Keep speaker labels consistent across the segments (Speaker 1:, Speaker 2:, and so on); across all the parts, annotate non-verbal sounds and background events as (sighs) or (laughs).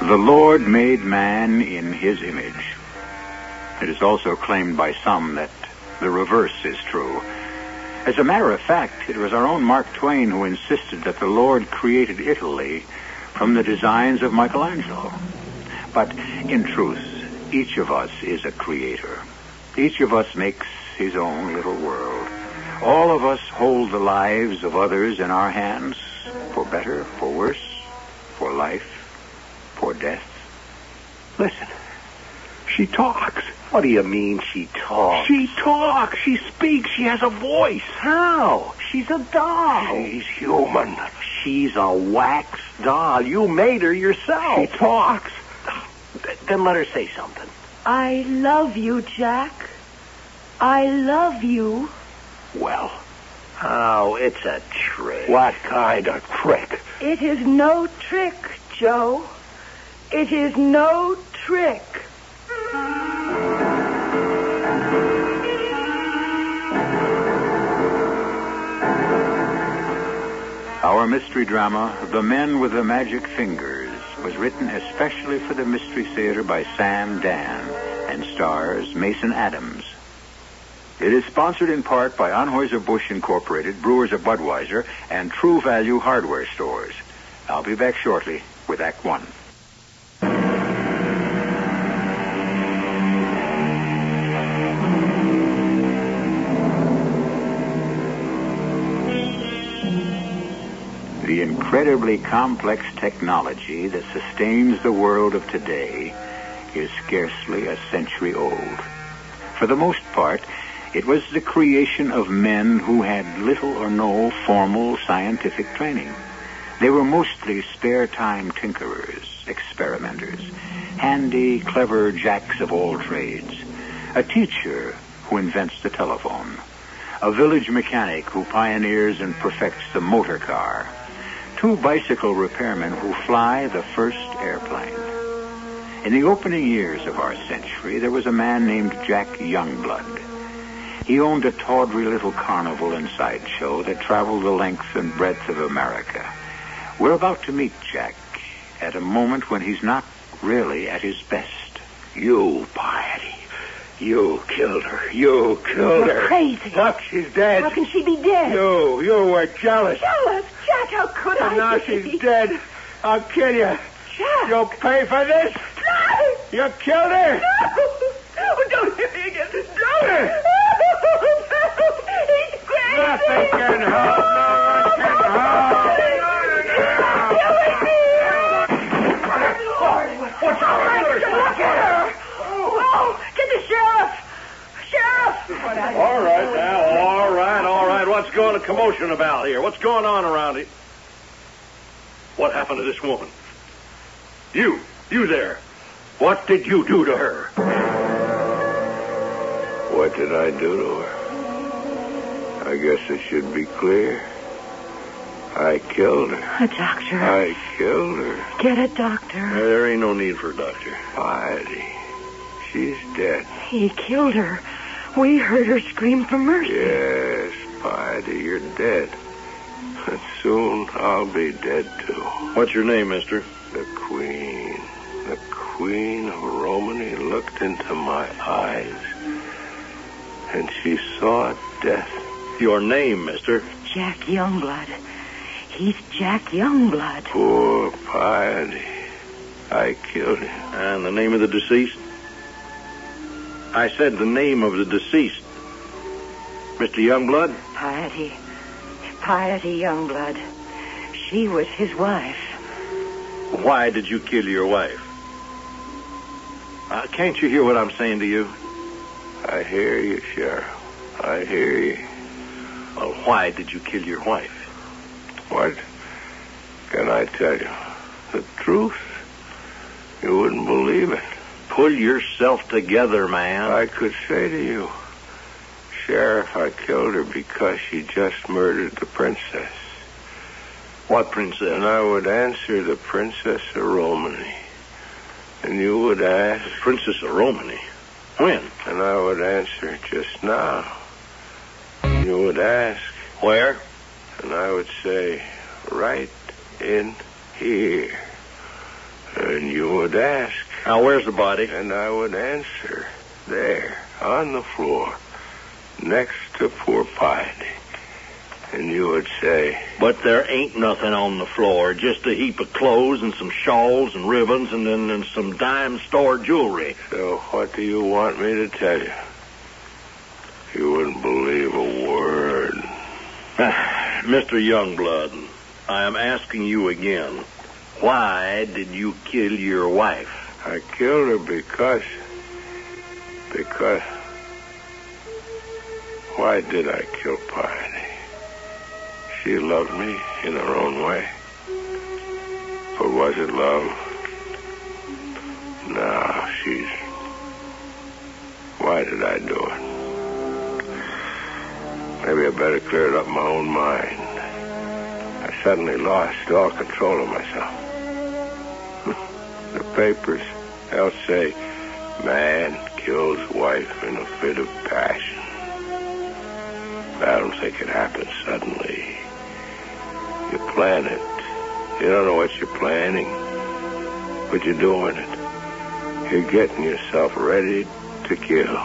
Speaker 1: The Lord made man in his image. It is also claimed by some that the reverse is true. As a matter of fact, it was our own Mark Twain who insisted that the Lord created Italy from the designs of Michelangelo. But in truth, each of us is a creator. Each of us makes his own little world. All of us hold the lives of others in our hands, for better, for worse, for life, for death.
Speaker 2: Listen. She talks.
Speaker 3: What do you mean she talks?
Speaker 2: She talks. She speaks. She has a voice.
Speaker 3: How? She's a doll.
Speaker 2: She's human.
Speaker 3: She's a wax doll. You made her yourself.
Speaker 2: She talks.
Speaker 3: Then let her say something.
Speaker 4: I love you, Jack. I love you.
Speaker 2: Well,
Speaker 3: Oh, it's a trick.
Speaker 2: what kind of trick?
Speaker 4: It is no trick, Joe. It is no trick.
Speaker 1: Our mystery drama, The Men with the Magic Fingers, was written especially for the Mystery Theater by Sam Dann and stars Mason Adams. It is sponsored in part by Anheuser-Busch Incorporated, Brewers of Budweiser, and True Value Hardware Stores. I'll be back shortly with Act One. Incredibly complex technology that sustains the world of today is scarcely a century old. For the most part, it was the creation of men who had little or no formal scientific training. They were mostly spare time tinkerers, experimenters, handy, clever jacks of all trades, a teacher who invents the telephone, a village mechanic who pioneers and perfects the motor car, two bicycle repairmen who fly the first airplane. In the opening years of our century, there was a man named Jack Youngblood. He owned a tawdry little carnival and sideshow that traveled the length and breadth of America. We're about to meet Jack at a moment when he's not really at his best.
Speaker 2: You, Piety. You killed her. You killed
Speaker 4: You're
Speaker 2: her.
Speaker 4: crazy.
Speaker 2: Look, she's dead.
Speaker 4: How can she be dead?
Speaker 2: You, you were jealous.
Speaker 4: Jealous, Jack. How could I?
Speaker 2: And now
Speaker 4: be?
Speaker 2: she's dead. I'll kill you.
Speaker 4: Jack.
Speaker 2: You'll pay for this.
Speaker 4: No.
Speaker 2: You killed her.
Speaker 4: No. Oh, don't hit me again. Don't.
Speaker 2: Hey.
Speaker 4: He's crazy.
Speaker 2: Nothing can help. No one can help. What's
Speaker 4: Look at her. Oh, get the sheriff. Sheriff.
Speaker 5: All right now, all right, all right. What's going a commotion about here? What's going on around here? What happened to this woman? You, you there. What did you do to her?
Speaker 2: What did I do to her? I guess it should be clear. I killed her.
Speaker 4: A doctor.
Speaker 2: I killed her.
Speaker 4: Get a doctor.
Speaker 5: There ain't no need for a doctor.
Speaker 2: Piety. She's dead.
Speaker 4: He killed her. We heard her scream for mercy.
Speaker 2: Yes, Piety, you're dead. And soon I'll be dead too.
Speaker 5: What's your name, mister?
Speaker 2: The Queen, the Queen of Romany looked into my eyes. And she saw death.
Speaker 5: Your name, mister?
Speaker 4: Jack Youngblood. He's Jack Youngblood.
Speaker 2: Poor Piety. I killed him.
Speaker 5: And the name of the deceased? I said the name of the deceased. Mr. Youngblood?
Speaker 4: Piety. Piety Youngblood. She was his wife.
Speaker 5: Why did you kill your wife? Uh, can't you hear what I'm saying to you?
Speaker 2: I hear you, Sheriff. I hear you.
Speaker 5: Well, why did you kill your wife?
Speaker 2: What can I tell you? The truth? You wouldn't believe it.
Speaker 5: Pull yourself together, man.
Speaker 2: I could say to you, Sheriff, I killed her because she just murdered the princess.
Speaker 5: What princess?
Speaker 2: And I would answer the Princess of Romany. And you would ask.
Speaker 5: Princess of Romany? When?
Speaker 2: And I would answer just now. You would ask.
Speaker 5: Where?
Speaker 2: And I would say, right in here. And you would ask.
Speaker 5: Now, where's the body?
Speaker 2: And I would answer, there, on the floor, next to poor Piety. And you would say,
Speaker 5: But there ain't nothing on the floor, just a heap of clothes and some shawls and ribbons and then and some dime store jewelry.
Speaker 2: So what do you want me to tell you? You wouldn't believe a word. (sighs)
Speaker 5: Mr. Youngblood, I am asking you again. Why did you kill your wife?
Speaker 2: I killed her because. Because. Why did I kill Piety? She loved me in her own way. But was it love? No, she's. Why did I do it? Maybe I better clear it up in my own mind. I suddenly lost all control of myself. (laughs) the papers, they'll say, man kills wife in a fit of passion. I don't think it happens suddenly. You plan it. You don't know what you're planning, but you're doing it. You're getting yourself ready to kill.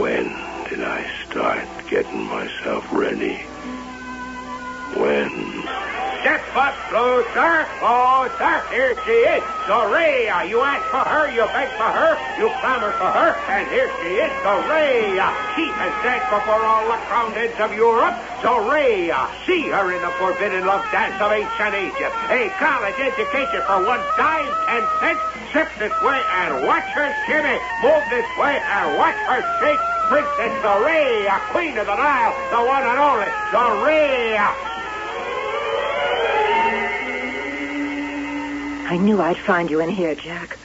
Speaker 2: When did I start getting myself ready? When?
Speaker 3: Up closer, oh, closer. Here she is, Dorea. Uh, you ask for her, you beg for her, you clamor for her, and here she is, Dorea. Uh, she has danced before all the crowned heads of Europe. Dorea. Uh, See her in the forbidden love dance of ancient Egypt. A college education for one dime, ten cents. Sip this way and watch her shimmy. Move this way and watch her shake. Princess Dorea, Queen of the Nile, the one and only Dorea.
Speaker 6: I knew I'd find you in here, Jack.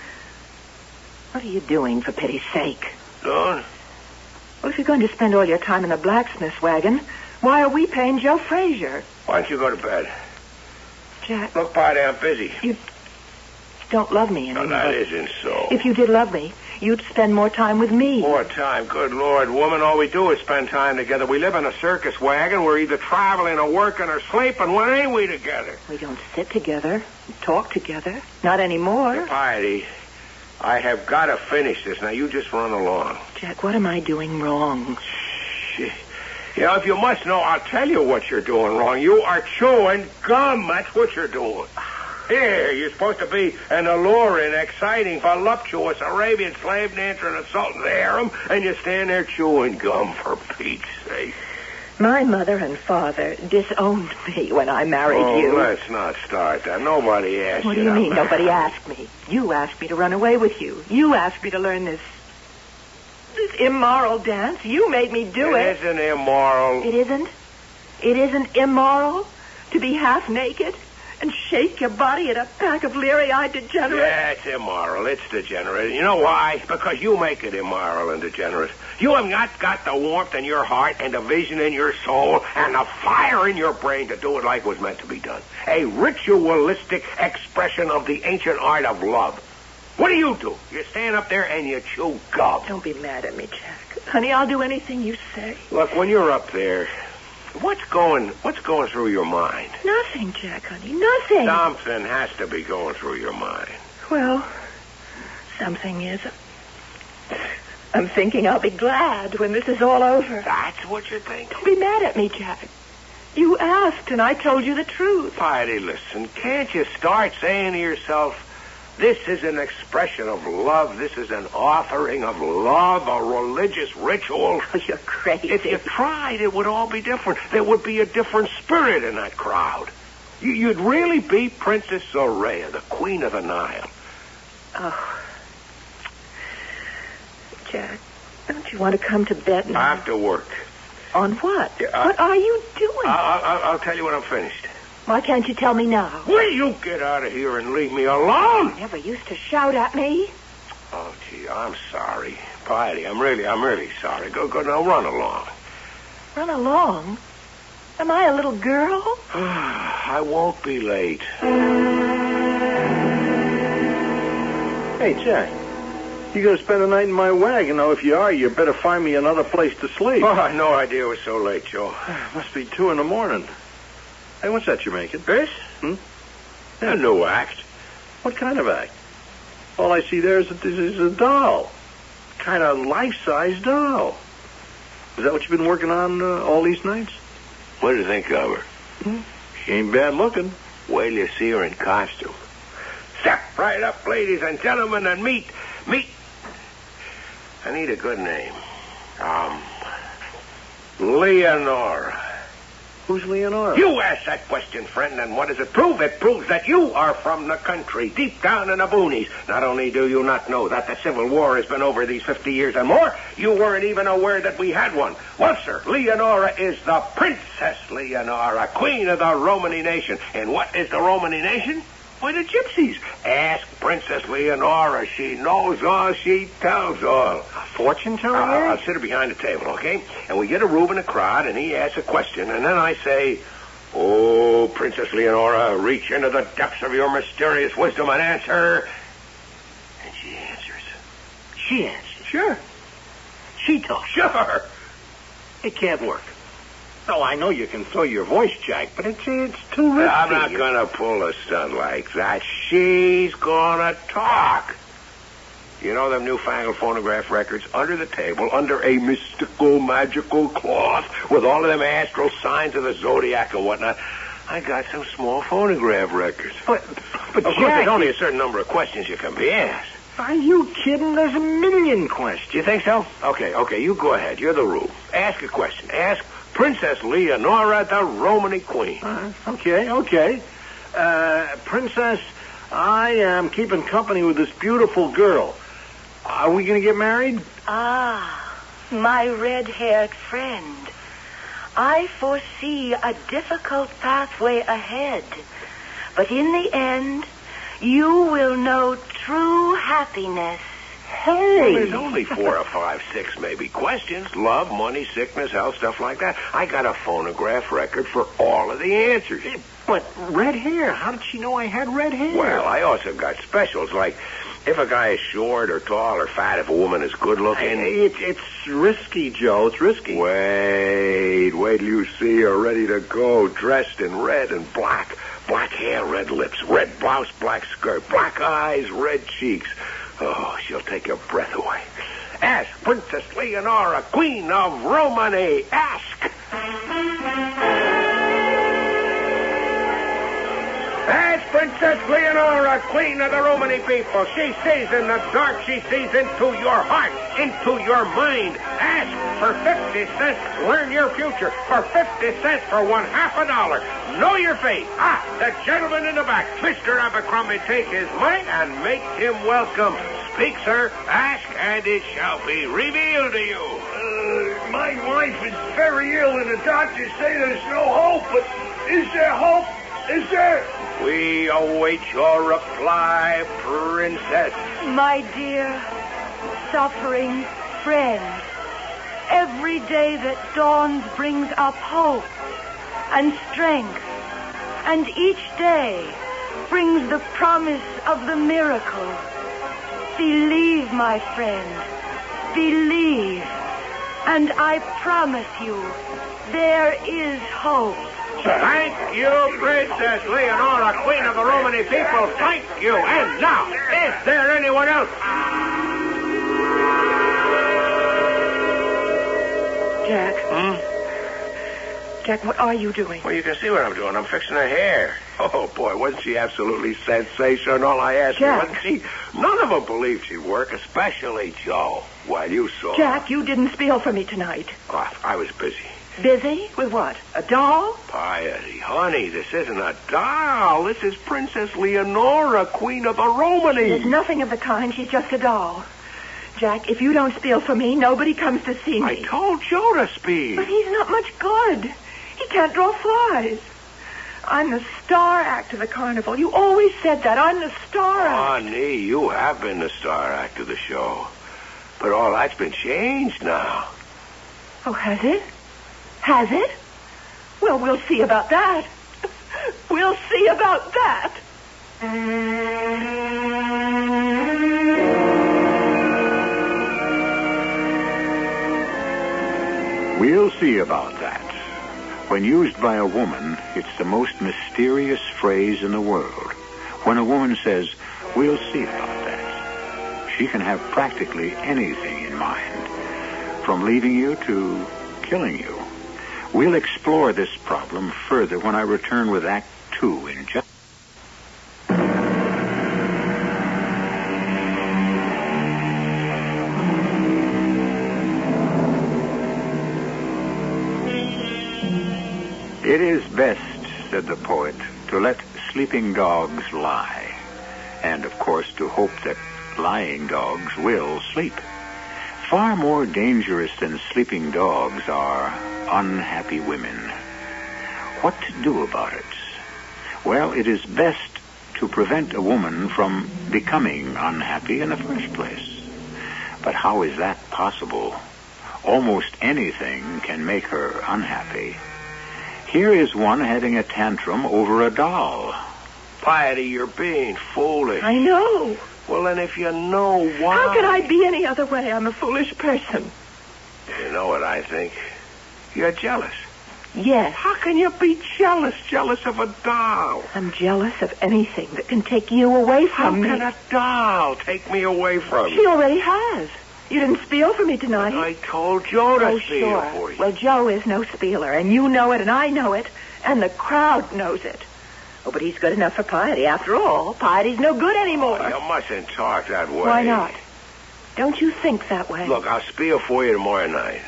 Speaker 6: What are you doing, for pity's sake?
Speaker 2: Dawn?
Speaker 6: Well, if you're going to spend all your time in the blacksmith's wagon, why are we paying Joe Frazier?
Speaker 2: Why don't you go to bed?
Speaker 6: Jack,
Speaker 2: Look, Piety, I'm busy.
Speaker 6: you don't love me
Speaker 2: No,
Speaker 6: anymore.
Speaker 2: that isn't so.
Speaker 6: If you did love me, you'd spend more time with me.
Speaker 2: More time. Good Lord, woman, all we do is spend time together. We live in a circus wagon. We're either traveling or working or sleeping. When ain't we together?
Speaker 6: We don't sit together, talk together. Not anymore.
Speaker 2: Piety, I have got to finish this. Now, you just run along.
Speaker 6: Jack, what am I doing wrong?
Speaker 2: Shit. You know, if you must know, I'll tell you what you're doing wrong. You are chewing gum. That's what you're doing. Here, you're supposed to be an alluring, exciting, voluptuous Arabian slave dancer in a sultan's harem, and you stand there chewing gum for Pete's sake.
Speaker 6: My mother and father disowned me when I married
Speaker 2: oh,
Speaker 6: you.
Speaker 2: let's not start that. Nobody asked
Speaker 6: What do
Speaker 2: you
Speaker 6: you mean? Nobody asked me. You asked me to run away with you. You asked me to learn this. this immoral dance. You made me do it.
Speaker 2: It isn't immoral.
Speaker 6: It isn't? It isn't immoral to be half naked and shake your body at a pack of leery-eyed degenerates?
Speaker 2: Yeah, it's immoral. It's degenerate. You know why? Because you make it immoral and degenerate. You have not got the warmth in your heart and the vision in your soul and the fire in your brain to do it like it was meant to be done. A ritualistic expression of the ancient art of love. What do you do? You stand up there and you chew gum.
Speaker 6: Don't be mad at me, Jack. Honey, I'll do anything you say.
Speaker 2: Look, when you're up there, what's going what's going through your mind?
Speaker 6: Nothing, Jack, honey. Nothing.
Speaker 2: Something has to be going through your mind.
Speaker 6: Well, something is. I'm thinking I'll be glad when this is all over.
Speaker 2: That's what you think.
Speaker 6: Don't be mad at me, Jack. You asked, and I told you the truth.
Speaker 2: Piety, listen, can't you start saying to yourself, this is an expression of love, this is an offering of love, a religious ritual?
Speaker 6: Oh, you're crazy.
Speaker 2: If you tried, it would all be different. There would be a different spirit in that crowd. You- You'd really be Princess Soraya, the Queen of the Nile.
Speaker 6: Oh. Jack, don't you want to come to bed now?
Speaker 2: After work.
Speaker 6: On what?
Speaker 2: Yeah, I-
Speaker 6: what are you doing?
Speaker 2: I'll, I'll, I'll tell you when I'm finished.
Speaker 6: Why can't you tell me now?
Speaker 2: Will you get out of here and leave me alone?
Speaker 6: Never used to shout at me.
Speaker 2: Oh, gee, I'm sorry. Piety, I'm really, I'm really sorry. Go, go, now run along.
Speaker 6: Run along. Am I a little girl? (sighs)
Speaker 2: I won't be late.
Speaker 5: Hey, Jack. You gonna spend the night in my wagon? Now, if you are, you better find me another place to sleep.
Speaker 2: Oh, I had no idea it was so late, Joe. (sighs)
Speaker 5: Must be two in the morning. Hey, what's that you're making?
Speaker 2: This?
Speaker 5: Hmm?
Speaker 2: A new act.
Speaker 5: What kind of act? All I see there is a, is a doll. Kind of life-size doll. Is that what you've been working on uh, all these nights?
Speaker 2: What do you think of her?
Speaker 5: She ain't bad looking.
Speaker 2: Wait till you see her in costume. Step right up, ladies and gentlemen, and meet, meet. I need a good name. Um, Leonora.
Speaker 5: Who's Leonora?
Speaker 2: You asked that question, friend, and what does it prove? It proves that you are from the country, deep down in the boonies. Not only do you not know that the Civil War has been over these 50 years and more, you weren't even aware that we had one. Well, sir, Leonora is the Princess Leonora, Queen of the Romany nation. And what is the Romany nation? Why, the gypsies. Ask Princess Leonora. She knows all. She tells all.
Speaker 5: Fortune teller?
Speaker 2: Uh, I'll sit her behind the table, okay? And we get a Reuben a crowd, and he asks a question, and then I say, Oh, Princess Leonora, reach into the depths of your mysterious wisdom and answer. And she answers.
Speaker 5: She answers.
Speaker 2: Sure.
Speaker 5: She talks.
Speaker 2: Sure.
Speaker 5: It can't work. No, I know you can throw your voice, Jack, but it's it's too risky.
Speaker 2: I'm not going to pull a stunt like that. She's going to talk. You know them newfangled phonograph records under the table, under a mystical, magical cloth, with all of them astral signs of the zodiac and whatnot. I got some small phonograph records.
Speaker 5: But, but
Speaker 2: of course,
Speaker 5: Jack,
Speaker 2: there's only a certain number of questions you can be asked.
Speaker 5: are you kidding? There's a million questions.
Speaker 2: Do you think so? Okay, okay, you go ahead. You're the rule. Ask a question. Ask Princess Leonora, the Romany Queen.
Speaker 5: Uh, okay, okay. Uh, Princess, I am keeping company with this beautiful girl. Are we going to get married?
Speaker 6: Ah, my red-haired friend. I foresee a difficult pathway ahead. But in the end, you will know true happiness.
Speaker 2: Well, there's only four or five, six maybe questions. Love, money, sickness, health, stuff like that. I got a phonograph record for all of the answers.
Speaker 5: But red hair. How did she know I had red hair?
Speaker 2: Well, I also got specials like if a guy is short or tall or fat, if a woman is good looking.
Speaker 5: It's, it's risky, Joe. It's risky.
Speaker 2: Wait, wait till you see her ready to go, dressed in red and black. Black hair, red lips, red blouse, black skirt, black eyes, red cheeks. Oh, she'll take your breath away. Ask Princess Leonora, Queen of Romany. Ask. That's Princess Leonora, Queen of the Romany people. She sees in the dark. She sees into your heart, into your mind. Ask for 50 cents. Learn your future for 50 cents for one half a dollar. Know your fate. Ah, the gentleman in the back. Mr. Abercrombie, take his money and make him welcome. Speak, sir. Ask, and it shall be revealed to you.
Speaker 7: Uh, my wife is very ill, and the doctors say there's no hope. But is there hope? Is there?
Speaker 2: We await your reply, Princess.
Speaker 6: My dear, suffering friend, every day that dawns brings up hope and strength, and each day brings the promise of the miracle. Believe, my friend, believe, and I promise you, there is hope.
Speaker 2: Thank you, Princess Leonora, Queen of the Romany people. Thank you. And now, is there anyone else?
Speaker 6: Jack,
Speaker 2: Hmm?
Speaker 6: Jack, what are you doing?
Speaker 2: Well, you can see what I'm doing. I'm fixing her hair. Oh, boy, wasn't she absolutely sensational? And all I asked her, wasn't she? None of them believed she'd work, especially Joe. Well, you saw.
Speaker 6: Jack, you didn't spiel for me tonight.
Speaker 2: Oh, I was busy.
Speaker 6: Busy? With what? A doll?
Speaker 2: Piety, honey, this isn't a doll. This is Princess Leonora, Queen of the Romany.
Speaker 6: There's nothing of the kind. She's just a doll. Jack, if you don't spiel for me, nobody comes to see me.
Speaker 2: I told Joe to speak.
Speaker 6: But he's not much good. He can't draw flies. I'm the star act of the carnival. You always said that. I'm the star act.
Speaker 2: Honey, you have been the star act of the show. But all that's been changed now.
Speaker 6: Oh, has it? Has it? Well, we'll see about that. We'll see about that.
Speaker 1: We'll see about that. When used by a woman, it's the most mysterious phrase in the world. When a woman says, we'll see about that, she can have practically anything in mind, from leaving you to killing you. We'll explore this problem further when I return with Act Two in just. It is best, said the poet, to let sleeping dogs lie, and of course to hope that lying dogs will sleep. Far more dangerous than sleeping dogs are unhappy women. What to do about it? Well, it is best to prevent a woman from becoming unhappy in the first place. But how is that possible? Almost anything can make her unhappy. Here is one having a tantrum over a doll.
Speaker 2: Piety, you're being foolish.
Speaker 6: I know.
Speaker 2: Well, then if you know why...
Speaker 6: How could I be any other way? I'm a foolish person.
Speaker 2: You know what I think? You're jealous.
Speaker 6: Yes.
Speaker 2: How can you be jealous? Jealous of a doll?
Speaker 6: I'm jealous of anything that can take you away
Speaker 2: How
Speaker 6: from me.
Speaker 2: can a doll take me away from you?
Speaker 6: She already has. You didn't spiel for me tonight.
Speaker 2: I told Joe to
Speaker 6: oh,
Speaker 2: steal
Speaker 6: sure.
Speaker 2: for you.
Speaker 6: Well, Joe is no spieler, and you know it, and I know it, and the crowd knows it. Oh, but he's good enough for Piety. After all, Piety's no good anymore.
Speaker 2: you mustn't talk that way.
Speaker 6: Why not? Don't you think that way?
Speaker 2: Look, I'll spiel for you tomorrow night.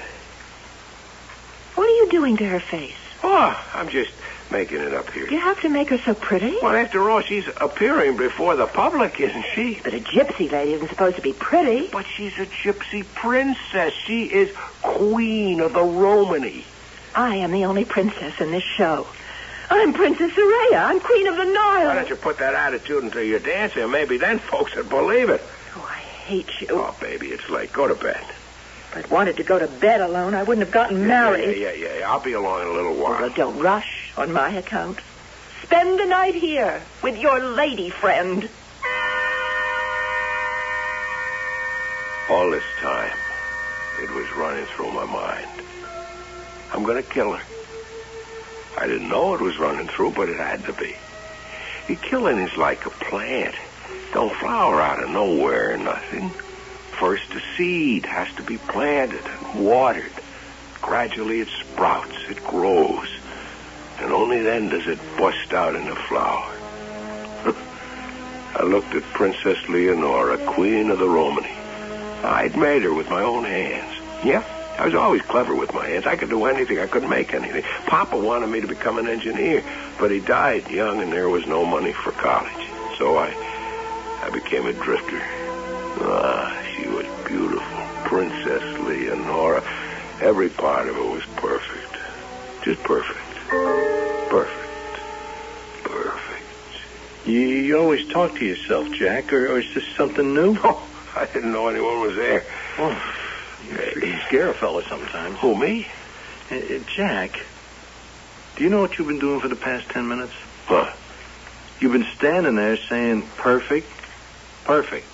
Speaker 6: You doing to her face?
Speaker 2: Oh, I'm just making it up here.
Speaker 6: You have to make her so pretty?
Speaker 2: Well, after all, she's appearing before the public, isn't she?
Speaker 6: But a gypsy lady isn't supposed to be pretty.
Speaker 2: But she's a gypsy princess. She is queen of the Romany.
Speaker 6: I am the only princess in this show. I'm Princess Soraya. I'm queen of the Nile.
Speaker 2: Why don't you put that attitude into your dancing? Maybe then folks would believe it.
Speaker 6: Oh, I hate you.
Speaker 2: Oh, baby, it's late. Go to bed.
Speaker 6: If I'd wanted to go to bed alone, I wouldn't have gotten
Speaker 2: Yeah,
Speaker 6: married.
Speaker 2: Yeah, yeah, yeah. I'll be along in a little while.
Speaker 6: Well, don't rush on my account. Spend the night here with your lady friend.
Speaker 2: All this time, it was running through my mind. I'm going to kill her. I didn't know it was running through, but it had to be. The killing is like a plant. Don't flower out of nowhere or nothing. First, a seed has to be planted and watered. Gradually, it sprouts, it grows. And only then does it bust out in a flower. (laughs) I looked at Princess Leonora, Queen of the Romany. I'd made her with my own hands. Yeah, I was always clever with my hands. I could do anything. I could make anything. Papa wanted me to become an engineer, but he died young and there was no money for college. So I I became a drifter. Ah, beautiful. Princess Leonora. Every part of her was perfect. Just perfect. Perfect. Perfect.
Speaker 5: You, you always talk to yourself, Jack, or, or is this something new?
Speaker 2: Oh, (laughs) I didn't know anyone was there.
Speaker 5: Oh, you, scare a fella sometimes.
Speaker 2: Who, me?
Speaker 5: Uh, Jack, do you know what you've been doing for the past ten minutes?
Speaker 2: Huh?
Speaker 5: You've been standing there saying perfect, perfect.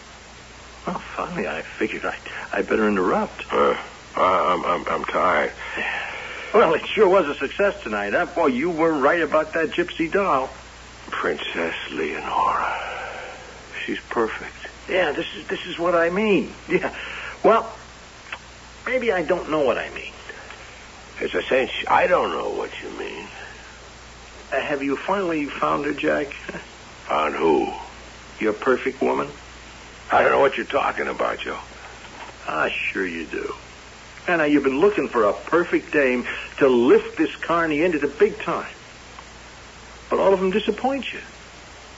Speaker 5: Well, finally, I figured I, I'd better interrupt.
Speaker 2: Uh, I'm, I'm, I'm tired.
Speaker 5: Well, it sure was a success tonight, huh? Boy, you were right about that gypsy doll.
Speaker 2: Princess Leonora. She's perfect.
Speaker 5: Yeah, this is this is what I mean. Yeah. Well, maybe I don't know what I mean.
Speaker 2: It's a cinch. I don't know what you mean.
Speaker 5: Uh, have you finally found her, Jack? (laughs)
Speaker 2: Found who?
Speaker 5: Your perfect woman?
Speaker 2: I don't know what you're talking about, Joe.
Speaker 5: Ah, sure you do. And now you've been looking for a perfect dame to lift this carney into the big time. But all of them disappoint you.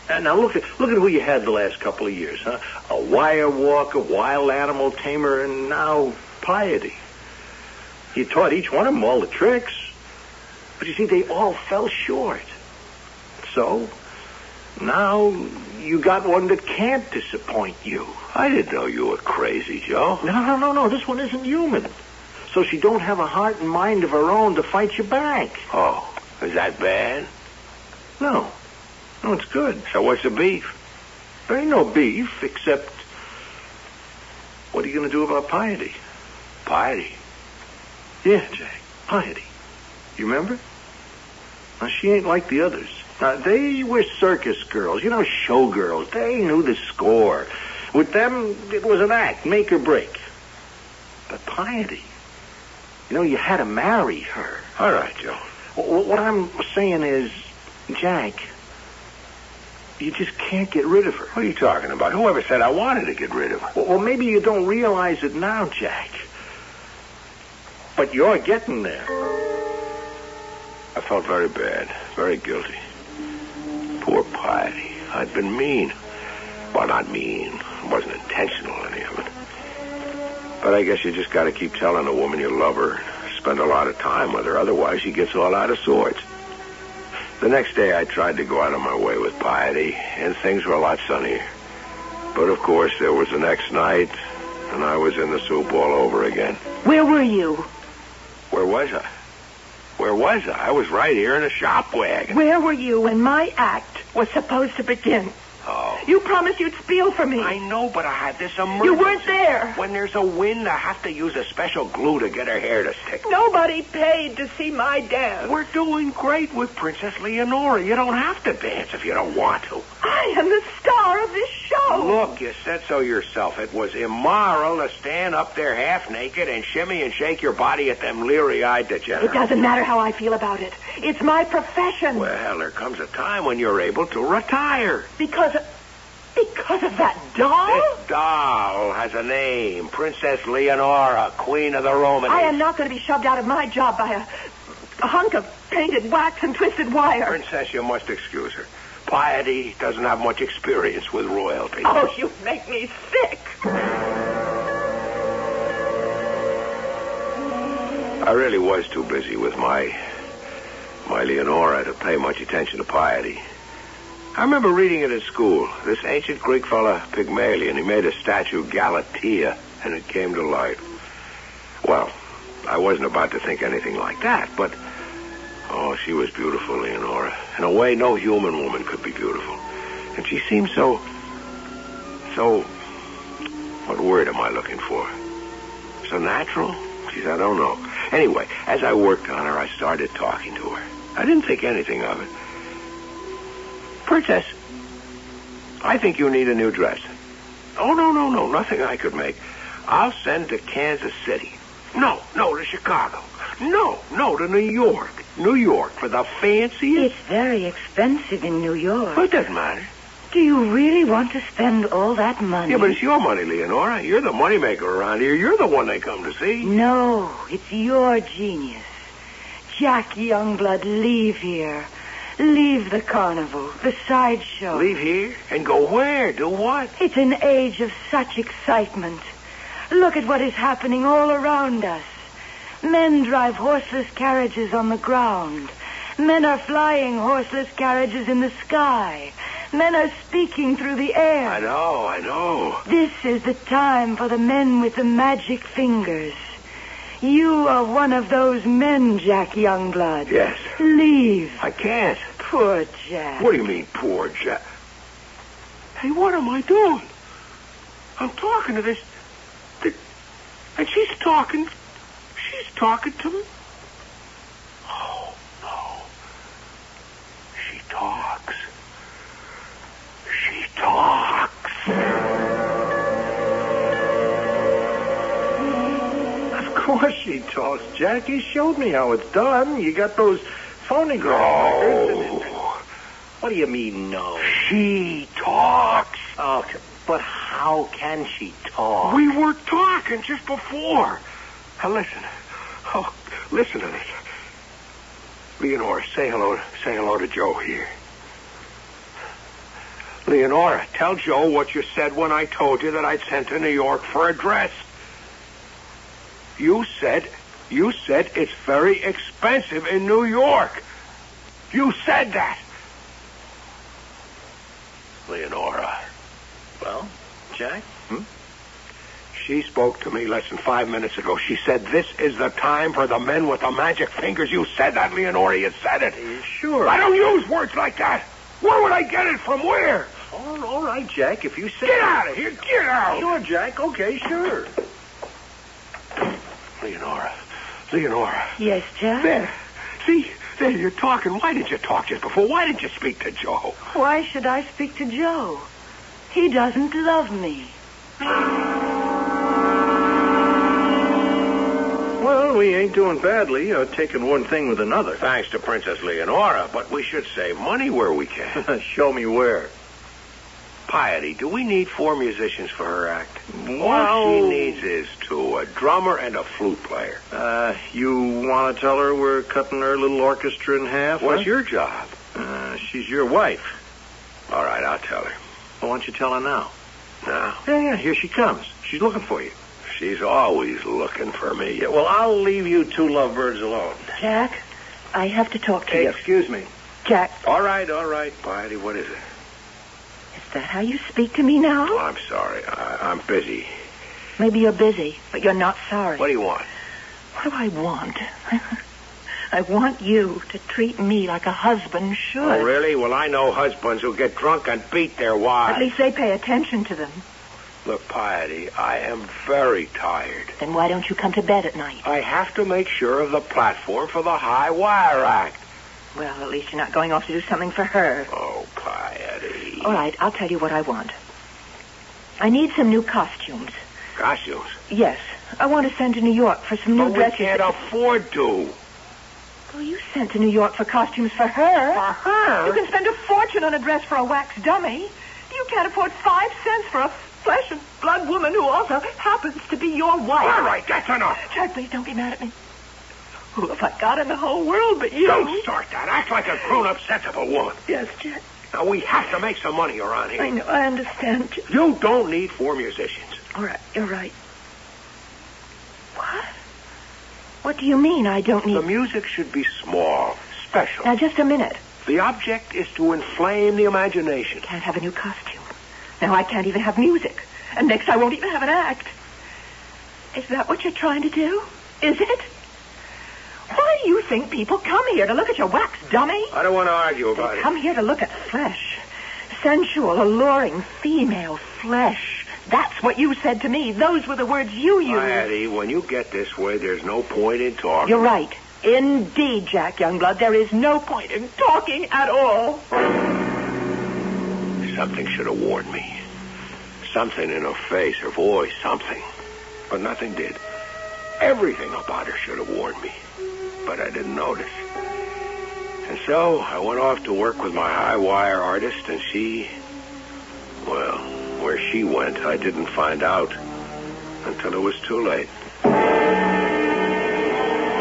Speaker 5: And now look at look at who you had the last couple of years, huh? A wire walker, a wild animal tamer, and now piety. You taught each one of them all the tricks. But you see, they all fell short.
Speaker 2: so. Now you got one that can't disappoint you. I didn't know you were crazy, Joe.
Speaker 5: No, no, no, no. This one isn't human. So she don't have a heart and mind of her own to fight you back.
Speaker 2: Oh, is that bad?
Speaker 5: No. No, it's good.
Speaker 2: So what's the beef?
Speaker 5: There ain't no beef, except... What are you going to do about Piety?
Speaker 2: Piety.
Speaker 5: Yeah, Jack. Piety. You remember? Now, she ain't like the others. Now, they were circus girls, you know, showgirls. They knew the score. With them, it was an act, make or break. But Piety, you know, you had to marry her.
Speaker 2: All right, Joe.
Speaker 5: Wh- What I'm saying is, Jack, you just can't get rid of her.
Speaker 2: What are you talking about? Whoever said I wanted to get rid of her?
Speaker 5: Well, maybe you don't realize it now, Jack. But you're getting there.
Speaker 2: I felt very bad, very guilty. Poor Piety. I'd been mean. Well, not mean. It wasn't intentional, any of it. But I guess you just got to keep telling a woman you love her. Spend a lot of time with her, otherwise she gets all out of sorts. The next day I tried to go out of my way with Piety, and things were a lot sunnier. But of course, there was the next night, and I was in the soup all over again.
Speaker 6: Where were you?
Speaker 2: Where was I? Where was I? I was right here in a shop wagon.
Speaker 6: Where were you when my act was supposed to begin? You promised you'd spiel for me.
Speaker 2: I know, but I had this emergency.
Speaker 6: You weren't there.
Speaker 2: When there's a wind, I have to use a special glue to get her hair to stick.
Speaker 6: Nobody paid to see my dance.
Speaker 2: We're doing great with Princess Leonora. You don't have to dance if you don't want to.
Speaker 6: I am the star of this show.
Speaker 2: Look, you said so yourself. It was immoral to stand up there half naked and shimmy and shake your body at them leery-eyed degenerates.
Speaker 6: It doesn't matter how I feel about it. It's my profession.
Speaker 2: Well, there comes a time when you're able to retire.
Speaker 6: Because because of that doll?
Speaker 2: This doll has a name. Princess Leonora, Queen of the Romans.
Speaker 6: I am not going to be shoved out of my job by a, a hunk of painted wax and twisted wire.
Speaker 2: Princess, you must excuse her. Piety doesn't have much experience with royalty.
Speaker 6: Oh, you make me sick.
Speaker 2: I really was too busy with my my Leonora to pay much attention to piety. I remember reading it at school. This ancient Greek fella, Pygmalion, he made a statue, Galatea, and it came to life. Well, I wasn't about to think anything like that, but oh, she was beautiful, Leonora. In a way, no human woman could be beautiful. And she seemed so, so. What word am I looking for? So natural? Geez, I don't know. Anyway, as I worked on her, I started talking to her. I didn't think anything of it. Princess, I think you need a new dress. Oh, no, no, no, nothing I could make. I'll send to Kansas City. No, no, to Chicago. No, no, to New York. New York for the fanciest.
Speaker 8: It's very expensive in New York.
Speaker 2: Well, it doesn't matter.
Speaker 8: Do you really want to spend all that money?
Speaker 2: Yeah, but it's your money, Leonora. You're the moneymaker around here. You're the one they come to see.
Speaker 8: No, it's your genius. Jack Youngblood, leave here. Leave the carnival, the sideshow.
Speaker 2: Leave here and go where? Do what?
Speaker 8: It's an age of such excitement. Look at what is happening all around us. Men drive horseless carriages on the ground. Men are flying horseless carriages in the sky. Men are speaking through the air.
Speaker 2: I know, I know.
Speaker 8: This is the time for the men with the magic fingers. You are one of those men, Jack Youngblood.
Speaker 2: Yes.
Speaker 8: Leave.
Speaker 2: I can't.
Speaker 8: Poor Jack.
Speaker 2: What do you mean, poor Jack? Hey, what am I doing? I'm talking to this. th- And she's talking. She's talking to
Speaker 5: course she talks, Jackie showed me how it's done. You got those phonograph records. and- What do you mean, no?
Speaker 2: She talks.
Speaker 5: Oh, but how can she talk?
Speaker 2: We were talking just before. Now listen. Oh, listen to this. Leonora, say hello. Say hello to Joe here. Leonora, tell Joe what you said when I told you that I'd sent to New York for a dress. You said, you said it's very expensive in New York. You said that. Leonora.
Speaker 5: Well, Jack? Hmm?
Speaker 2: She spoke to me less than five minutes ago. She said, This is the time for the men with the magic fingers. You said that, Leonora. You said it.
Speaker 5: Sure.
Speaker 2: I don't use words like that. Where would I get it from? Where?
Speaker 5: All, all right, Jack, if you say...
Speaker 2: Get out of here. Get out.
Speaker 5: Sure, Jack. Okay, sure.
Speaker 2: Leonora. Leonora.
Speaker 8: Yes, Jack?
Speaker 2: There. See? There, you're talking. Why didn't you talk just before? Why didn't you speak to Joe?
Speaker 8: Why should I speak to Joe? He doesn't love me.
Speaker 5: Well, we ain't doing badly, uh, taking one thing with another.
Speaker 2: Thanks to Princess Leonora, but we should save money where we can. (laughs)
Speaker 5: Show me where.
Speaker 2: Piety, do we need four musicians for her act?
Speaker 5: Well-
Speaker 2: All she needs is two, a drummer and a flute player.
Speaker 5: Uh, you want to tell her we're cutting her little orchestra in half?
Speaker 2: What's
Speaker 5: huh?
Speaker 2: your job?
Speaker 5: Uh, she's your wife.
Speaker 2: All right, I'll tell her.
Speaker 5: Why don't you tell her now?
Speaker 2: Now,
Speaker 5: Yeah, yeah, here she comes. She's looking for you.
Speaker 2: she's always looking for me.
Speaker 5: Yeah, well, I'll leave you two lovebirds alone.
Speaker 6: Jack, I have to talk to
Speaker 5: Hey,
Speaker 6: you.
Speaker 5: excuse me.
Speaker 6: Jack,
Speaker 2: All right, all right, Piety, what is it?
Speaker 6: Is that how you speak to me now?
Speaker 2: Oh, I'm sorry. I, I'm busy.
Speaker 6: Maybe you're busy, but you're not sorry.
Speaker 2: What do you want?
Speaker 6: What do I want? (laughs) I want you to treat me like a husband should.
Speaker 2: Oh, really? Well, I know husbands who get drunk and beat their wives.
Speaker 6: At least they pay attention to them.
Speaker 2: Look, Piety, I am very tired.
Speaker 6: Then why don't you come to bed at night?
Speaker 2: I have to make sure of the platform for the High Wire Act.
Speaker 6: Well, at least you're not going off to do something for her.
Speaker 2: Oh, Piety.
Speaker 6: All right, I'll tell you what I want. I need some new costumes.
Speaker 2: Costumes.
Speaker 6: Yes, I want to send to New York for some new
Speaker 2: But we can't afford to.
Speaker 6: Well, you sent to New York for costumes for her.
Speaker 2: For her?
Speaker 6: You can spend a fortune on a dress for a wax dummy. You can't afford five cents for a flesh and blood woman who also happens to be your wife.
Speaker 2: All right, that's enough.
Speaker 6: Jack, please don't be mad at me. Who have I got in the whole world but you?
Speaker 2: Don't start that. Act like a grown-up, sensible woman.
Speaker 6: Yes, Jack.
Speaker 2: Now, we have to make some money around here.
Speaker 6: I know. I understand. Jack.
Speaker 2: You don't need four musicians.
Speaker 6: All right, you're right. What? What do you mean I don't need...
Speaker 2: The music should be small, special.
Speaker 6: Now, just a minute.
Speaker 2: The object is to inflame the imagination.
Speaker 6: Can't have a new costume. Now I can't even have music. And next I won't even have an act. Is that what you're trying to do? Is it? Why do you think people come here to look at your wax dummy?
Speaker 2: I don't want to argue about
Speaker 6: They
Speaker 2: it.
Speaker 6: come here to look at flesh. Sensual, alluring, female flesh. That's what you said to me. Those were the words you used.
Speaker 2: Piety, when you get this way, there's no point in talking.
Speaker 6: You're right. Indeed, Jack Youngblood. There is no point in talking at all.
Speaker 2: Something should have warned me. Something in her face, her voice, something. But nothing did. Everything about her should have warned me. But I didn't notice. And so I went off to work with my high wire artist, and she. Well, where she went, I didn't find out until it was too late.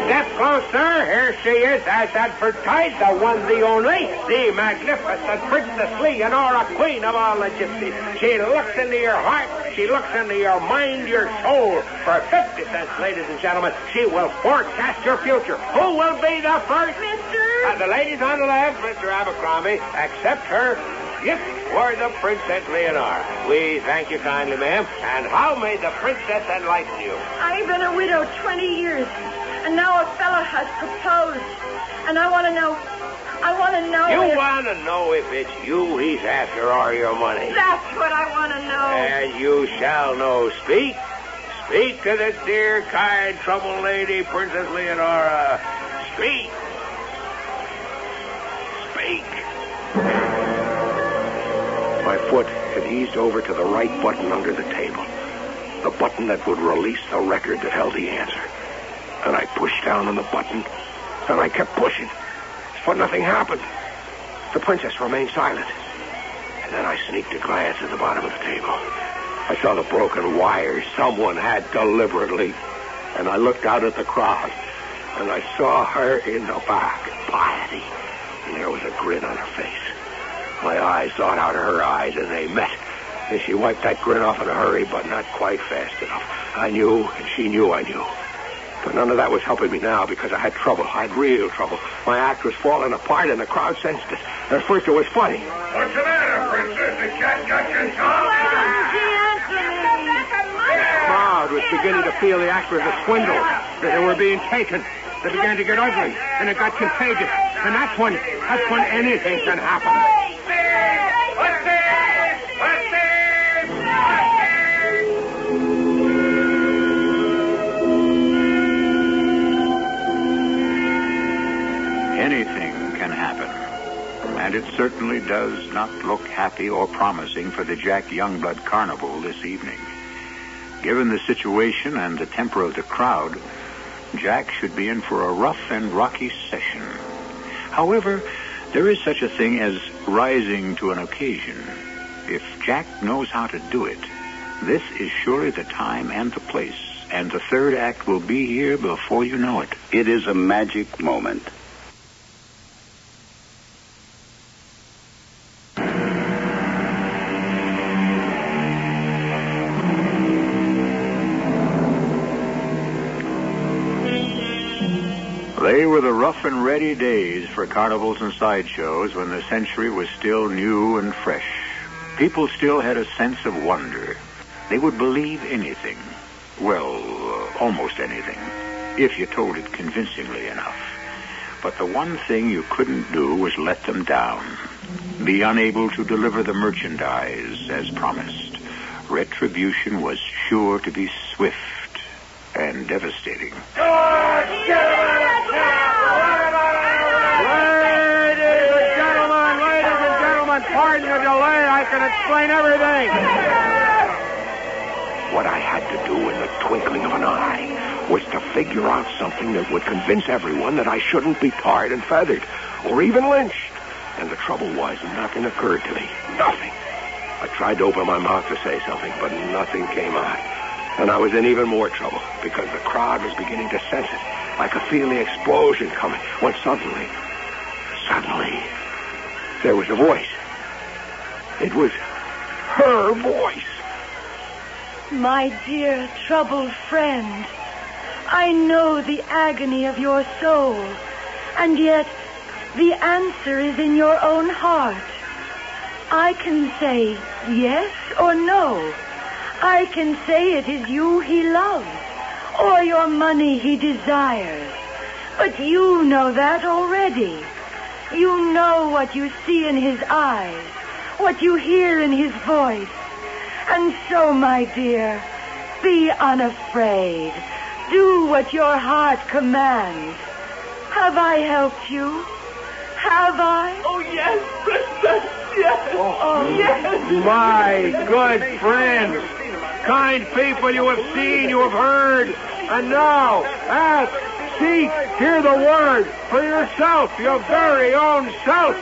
Speaker 3: Step closer. Here she is, as advertised, the one, the only, the magnificent Princess Leonora, queen of all the gypsies. She looks into your heart. She looks into your mind, your soul. For 50 cents, ladies and gentlemen, she will forecast your future. Who will be the first?
Speaker 6: Mister?
Speaker 3: Uh, the ladies on the left, Mr. Abercrombie, accept her gift for the Princess Leonora. We thank you kindly, ma'am. And how may the princess enlighten you?
Speaker 8: I've been a widow 20 years, and now a fellow has proposed. And I want to know, I want to know
Speaker 2: You
Speaker 8: if...
Speaker 2: want to know if it's you he's after or your money.
Speaker 8: That's what I want to know.
Speaker 2: And you shall know. Speak. Speak to this dear, kind, troubled lady, Princess Leonora. Speak. Speak. My foot had eased over to the right button under the table. The button that would release the record that held the answer. And I pushed down on the button, and I kept pushing. But nothing happened. The princess remained silent. And then I sneaked a glance at the bottom of the table. I saw the broken wires someone had deliberately. And I looked out at the crowd. And I saw her in the back, Piety. And there was a grin on her face. My eyes sought out her eyes, and they met. And she wiped that grin off in a hurry, but not quite fast enough. I knew, and she knew I knew. But none of that was helping me now because I had trouble. I had real trouble. My act was falling apart, and the crowd sensed it.
Speaker 3: At first it was funny.
Speaker 7: What's the matter, Princess? The cat got your tongue?
Speaker 8: Why doesn't she answer me?
Speaker 3: The crowd was beginning to feel the act of the swindle, that they were being taken. They began to get ugly, and it got contagious. And that's when, that's when anything can happen.
Speaker 1: And it certainly does not look happy or promising for the Jack Youngblood Carnival this evening. Given the situation and the temper of the crowd, Jack should be in for a rough and rocky session. However, there is such a thing as rising to an occasion. If Jack knows how to do it, this is surely the time and the place, and the third act will be here before you know it.
Speaker 9: It is a magic moment.
Speaker 1: They were the rough and ready days for carnivals and sideshows when the century was still new and fresh. People still had a sense of wonder. They would believe anything. Well, almost anything, if you told it convincingly enough. But the one thing you couldn't do was let them down. Be unable to deliver the merchandise as promised. Retribution was sure to be swift and devastating.
Speaker 3: Ladies and gentlemen, ladies and gentlemen, pardon the delay. I can explain everything.
Speaker 2: What I had to do in the twinkling of an eye was to figure out something that would convince everyone that I shouldn't be tarred and feathered, or even lynched. And the trouble was, nothing occurred to me. Nothing. I tried to open my mouth to say something, but nothing came out. And I was in even more trouble because the crowd was beginning to sense it. I could feel the explosion coming when suddenly, suddenly, there was a voice. It was her voice.
Speaker 8: My dear troubled friend, I know the agony of your soul, and yet the answer is in your own heart. I can say yes or no. I can say it is you he loves, or your money he desires. But you know that already. You know what you see in his eyes, what you hear in his voice. And so, my dear, be unafraid. Do what your heart commands. Have I helped you? Have I?
Speaker 4: Oh, yes, Princess, yes. Oh, oh, yes.
Speaker 3: My good friends, kind people you have seen, you have heard, and now ask, seek, hear the word for yourself, your very own self.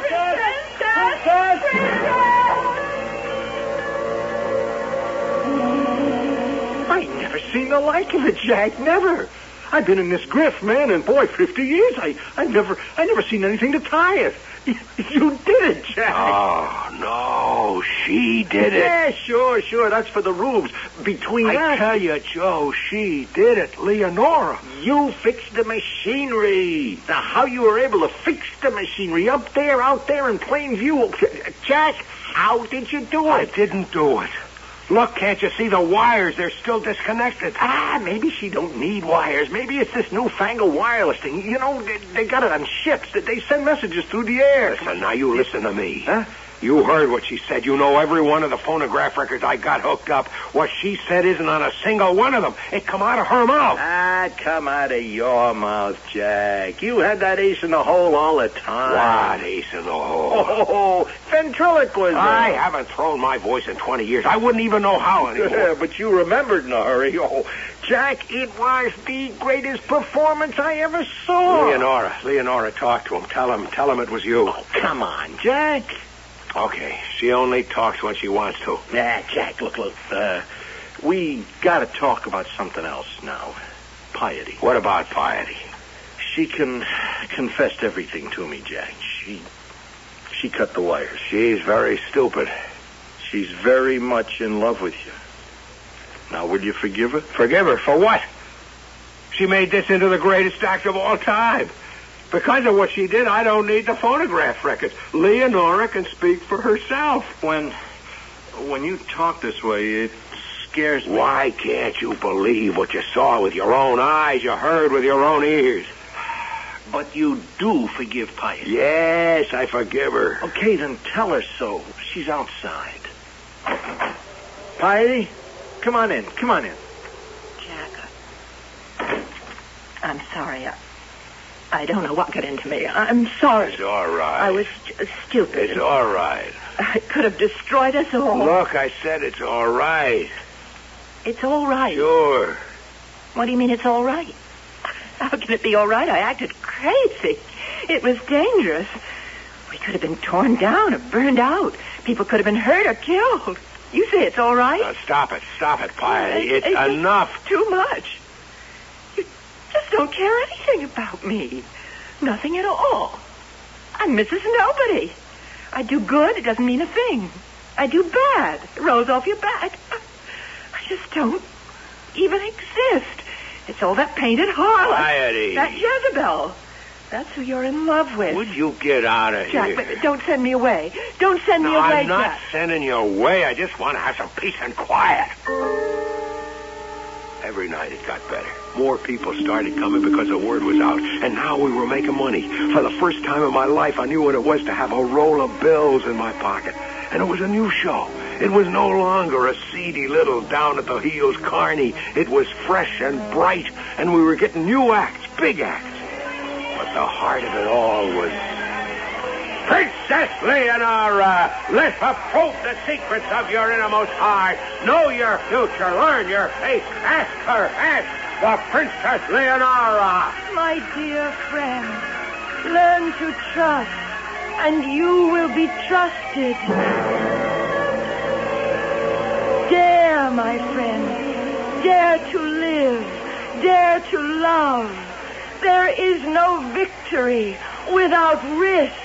Speaker 5: I never seen the like of it, Jack. Never. I've been in this grift, man, and boy, fifty years. I, I never, I never seen anything to tie it. (laughs) You did it, Jack.
Speaker 2: Oh, no, she did it.
Speaker 5: Yeah, sure, sure. That's for the rubes. Between
Speaker 2: I
Speaker 5: us,
Speaker 2: tell you, Joe, she did it. Leonora.
Speaker 5: you fixed the machinery. Now, how you were able to fix the machinery up there, out there in plain view, Jack? How did you do it?
Speaker 2: I didn't do it. Look, can't you see the wires? They're still disconnected.
Speaker 5: Ah, maybe she don't need wires. Maybe it's this newfangled wireless thing. You know, they, they got it on ships. That they send messages through the air.
Speaker 2: Listen, now you listen to me.
Speaker 5: Huh?
Speaker 2: You heard what she said. You know every one of the phonograph records I got hooked up. What she said isn't on a single one of them. It come out of her mouth.
Speaker 5: Ah, come out of your mouth, Jack. You had that ace in the hole all the time.
Speaker 2: What ace in the hole?
Speaker 5: Oh, ventriloquism.
Speaker 2: I haven't thrown my voice in 20 years. I wouldn't even know how (laughs)
Speaker 5: Yeah,
Speaker 2: anymore.
Speaker 5: but you remembered in a hurry. Oh, Jack, it was the greatest performance I ever saw.
Speaker 2: Leonora, Leonora, talk to him. Tell him, tell him it was you.
Speaker 5: Oh, come on, Jack.
Speaker 2: Okay, she only talks when she wants to.
Speaker 5: Yeah, Jack, look, look. Uh, we got to talk about something else now. Piety.
Speaker 2: What about piety?
Speaker 5: She can confessed everything to me, Jack. She she cut the wires.
Speaker 2: She's very stupid.
Speaker 5: She's very much in love with you. Now, will you forgive her?
Speaker 2: Forgive her for what? She made this into the greatest act of all time. Because of what she did, I don't need the phonograph records. Leonora can speak for herself.
Speaker 5: When, when you talk this way, it scares me.
Speaker 2: Why can't you believe what you saw with your own eyes, you heard with your own ears?
Speaker 5: But you do forgive Piety.
Speaker 2: Yes, I forgive her.
Speaker 5: Okay, then tell her so. She's outside. Piety, come on in. Come on in.
Speaker 6: Jack, I'm sorry. I, I don't know what got into me. I'm sorry.
Speaker 2: It's all right.
Speaker 6: I was j- stupid.
Speaker 2: It's all right.
Speaker 6: I could have destroyed us all.
Speaker 2: Look, I said it's all right.
Speaker 6: It's all right.
Speaker 2: Sure.
Speaker 6: What do you mean it's all right? How can it be all right? I acted crazy. It was dangerous. We could have been torn down or burned out. People could have been hurt or killed. You say it's all right?
Speaker 2: Now, stop it. Stop it, Piety. It's
Speaker 6: It's
Speaker 2: enough.
Speaker 6: Too much. You just don't care anything about me. Nothing at all. I'm Mrs. Nobody. I do good, it doesn't mean a thing. I do bad, it rolls off your back. I just don't even exist. It's all that painted harlot.
Speaker 2: Piety.
Speaker 6: That Jezebel. That's who you're in love with.
Speaker 2: Would you get out of
Speaker 6: Jack,
Speaker 2: here?
Speaker 6: but don't send me away. Don't send me away,
Speaker 2: I'm not
Speaker 6: Jack.
Speaker 2: sending you away. I just want to have some peace and quiet. Every night it got better. More people started coming because the word was out, and now we were making money. For the first time in my life, I knew what it was to have a roll of bills in my pocket. And it was a new show. It was no longer a seedy little down at the heels carny. It was fresh and bright, and we were getting new acts, big acts. But the heart of it all was
Speaker 3: Princess Leonora, uh, let her probe the secrets of your innermost heart. Know your future, learn your fate. Ask her, ask the Princess Leonora.
Speaker 8: Uh, My dear friend, learn to trust, and you will be trusted. My friend, dare to live, dare to love. There is no victory without risk.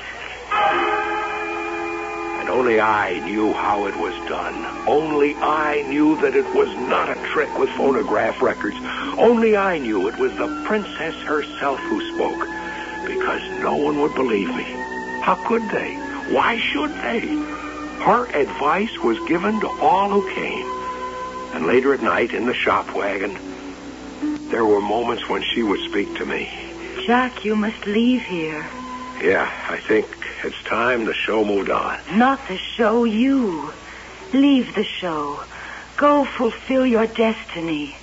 Speaker 2: And only I knew how it was done. Only I knew that it was not a trick with phonograph records. Only I knew it was the princess herself who spoke. Because no one would believe me. How could they? Why should they? Her advice was given to all who came. And later at night in the shop wagon, there were moments when she would speak to me.
Speaker 8: Jack, you must leave here.
Speaker 2: Yeah, I think it's time the show moved on.
Speaker 8: Not the show, you. Leave the show. Go fulfill your destiny.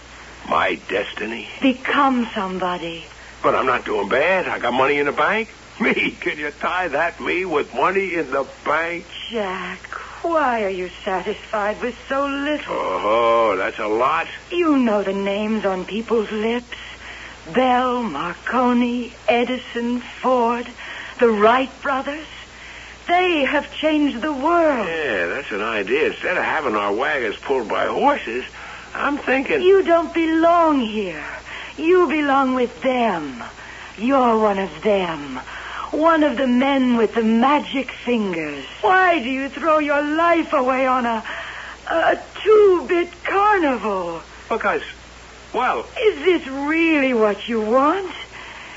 Speaker 2: My destiny.
Speaker 8: Become somebody.
Speaker 2: But I'm not doing bad. I got money in the bank. Me? Can you tie that me with money in the bank?
Speaker 8: Jack, why are you satisfied with so little?
Speaker 2: Oh, that's a lot.
Speaker 8: You know the names on people's lips. Bell, Marconi, Edison, Ford, the Wright brothers. They have changed the world.
Speaker 2: Yeah, that's an idea. Instead of having our wagons pulled by horses, I'm thinking.
Speaker 8: You don't belong here. You belong with them. You're one of them. One of the men with the magic fingers. Why do you throw your life away on a, a two-bit carnival?
Speaker 2: Because, well,
Speaker 8: Is this really what you want?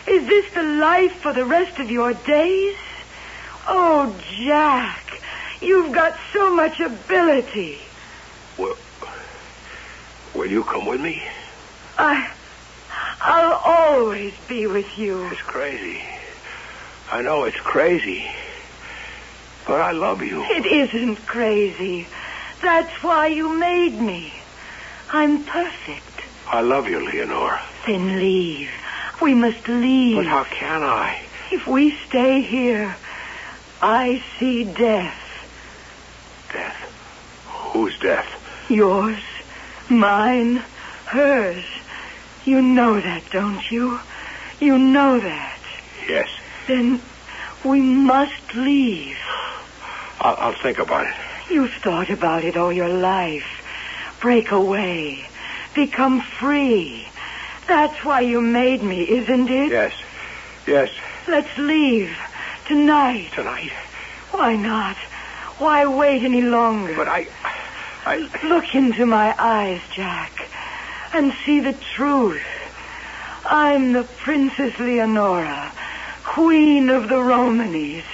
Speaker 8: Is this the life for the rest of your days? Oh, Jack, you've got so much ability.
Speaker 2: will, will you come with me?
Speaker 8: I, I'll always be with you.
Speaker 2: It's crazy. I know it's crazy. But I love you.
Speaker 8: It isn't crazy. That's why you made me. I'm perfect.
Speaker 2: I love you, Leonora.
Speaker 8: Then leave. We must leave.
Speaker 2: But how can I?
Speaker 8: If we stay here, I see death.
Speaker 2: Death. Whose death?
Speaker 8: Yours, mine, hers. You know that, don't you? You know that.
Speaker 2: Yes.
Speaker 8: Then we must leave.
Speaker 2: I'll, I'll think about it.
Speaker 8: You've thought about it all your life. Break away. Become free. That's why you made me, isn't it?
Speaker 2: Yes. Yes.
Speaker 8: Let's leave. Tonight.
Speaker 2: Tonight.
Speaker 8: Why not? Why wait any longer?
Speaker 2: But I. I.
Speaker 8: Look into my eyes, Jack, and see the truth. I'm the Princess Leonora, queen of the Romanies.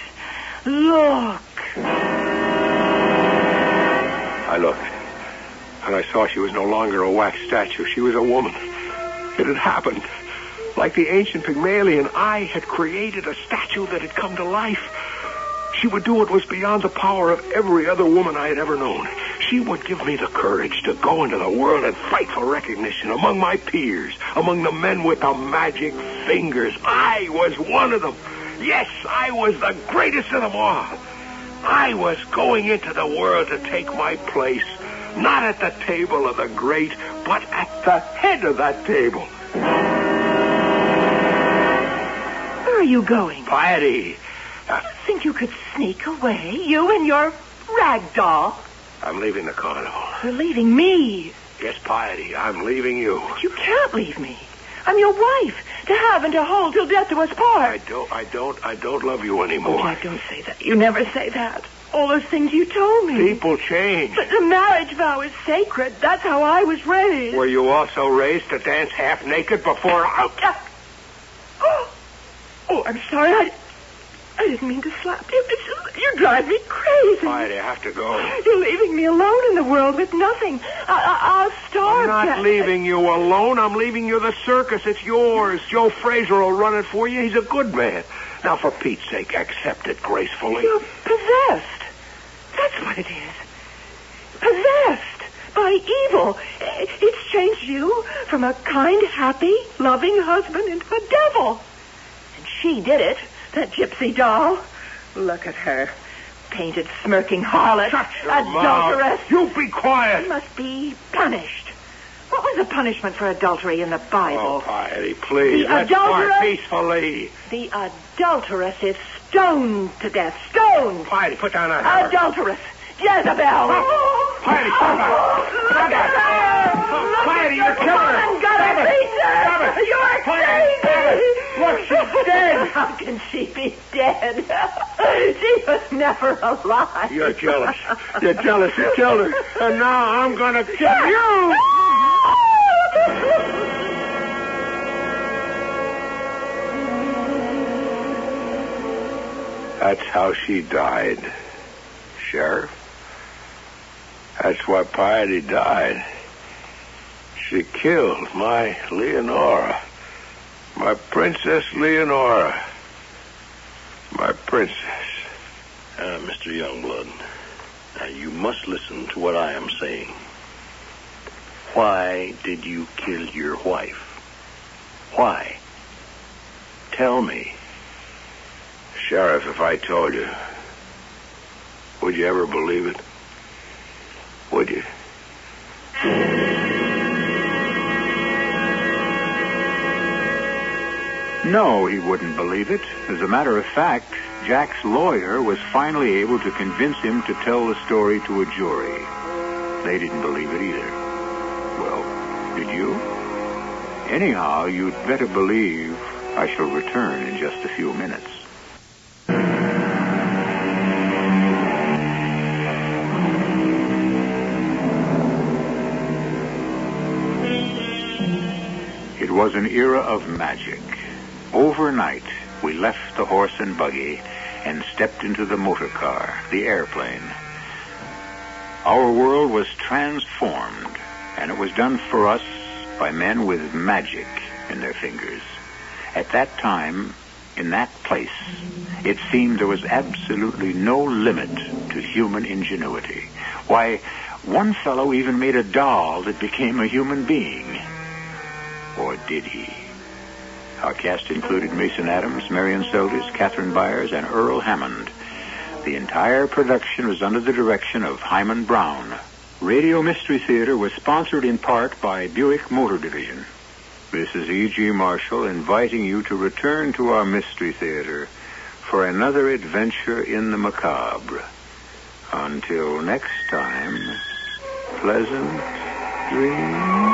Speaker 8: Look.
Speaker 2: I looked, and I saw she was no longer a wax statue. She was a woman. It had happened. Like the ancient Pygmalion, I had created a statue that had come to life. She would do what was beyond the power of every other woman I had ever known. She would give me the courage to go into the world and fight for recognition among my peers, among the men with the magic fingers. I was one of them. Yes, I was the greatest of them all. I was going into the world to take my place, not at the table of the great, but at the head of that table.
Speaker 6: Where are you going?
Speaker 2: Piety.
Speaker 6: You think you could sneak away? You and your rag doll?
Speaker 2: I'm leaving the carnival.
Speaker 6: You're leaving me.
Speaker 2: Yes, Piety, I'm leaving you.
Speaker 6: You can't leave me. I'm your wife, to have and to hold till death do us part.
Speaker 2: I don't, I don't, I don't love you
Speaker 6: Oh,
Speaker 2: anymore.
Speaker 6: Jack, don't say that. You never say that. All those things you told me.
Speaker 2: People change.
Speaker 6: But the marriage vow is sacred. That's how I was raised.
Speaker 2: Were you also raised to dance half naked before (laughs) I...
Speaker 6: Oh, oh, I'm sorry. I, I didn't mean to slap you. It's you drive me crazy.
Speaker 2: Piety, I have to go.
Speaker 6: You're leaving me alone in the world with nothing. I, I, I'll starve.
Speaker 2: I'm not
Speaker 6: Jack.
Speaker 2: leaving you alone. I'm leaving you the circus. It's yours. Joe Fraser will run it for you. He's a good man. Now, for Pete's sake, accept it gracefully.
Speaker 6: You're possessed. That's what it is. Possessed by evil. It's changed you from a kind, happy, loving husband into a devil. And she did it, that gypsy doll. Look at her. Painted, smirking harlot.
Speaker 2: Shut your
Speaker 6: adulteress.
Speaker 2: mouth. You be quiet.
Speaker 6: Must be punished. What was the punishment for adultery in the Bible? Oh?
Speaker 2: Piety, please.
Speaker 6: The
Speaker 2: Let's
Speaker 6: adulteress-
Speaker 2: peacefully.
Speaker 6: The adulteress is stoned to death. Stoned.
Speaker 2: Piety, put down that hammer.
Speaker 6: Adulteress. Jezebel.
Speaker 2: Piety, stop.
Speaker 6: Look
Speaker 2: Stop
Speaker 6: her. Look
Speaker 2: you're killing her. Stop
Speaker 6: her.
Speaker 2: Stop it.
Speaker 6: You're crazy.
Speaker 2: Look, she's dead. (laughs)
Speaker 6: How can she be dead? (laughs) she was never alive.
Speaker 2: You're jealous. You're jealous. You killed her. And now I'm going to kill you. (laughs) That's how she died, Sheriff. That's why Piety died. She killed my Leonora. My Princess Leonora. My princess.
Speaker 5: Uh, Mr. Youngblood, now you must listen to what I am saying. Why did you kill your wife? Why? Tell me.
Speaker 2: Sheriff, if I told you, would you ever believe it? Would you?
Speaker 1: No, he wouldn't believe it. As a matter of fact, Jack's lawyer was finally able to convince him to tell the story to a jury. They didn't believe it either. Well, did you? Anyhow, you'd better believe I shall return in just a few minutes. It was an era of magic. Overnight, we left the horse and buggy and stepped into the motor car, the airplane. Our world was transformed, and it was done for us by men with magic in their fingers. At that time, in that place, it seemed there was absolutely no limit to human ingenuity. Why, one fellow even made a doll that became a human being. Or did he? Our cast included Mason Adams, Marian Seldes, Catherine Byers, and Earl Hammond. The entire production was under the direction of Himan Brown. Radio Mystery Theater was sponsored in part by Buick Motor Division. This is E.G. Marshall inviting you to return to our Mystery Theater for another adventure in the macabre. Until next time, pleasant dreams.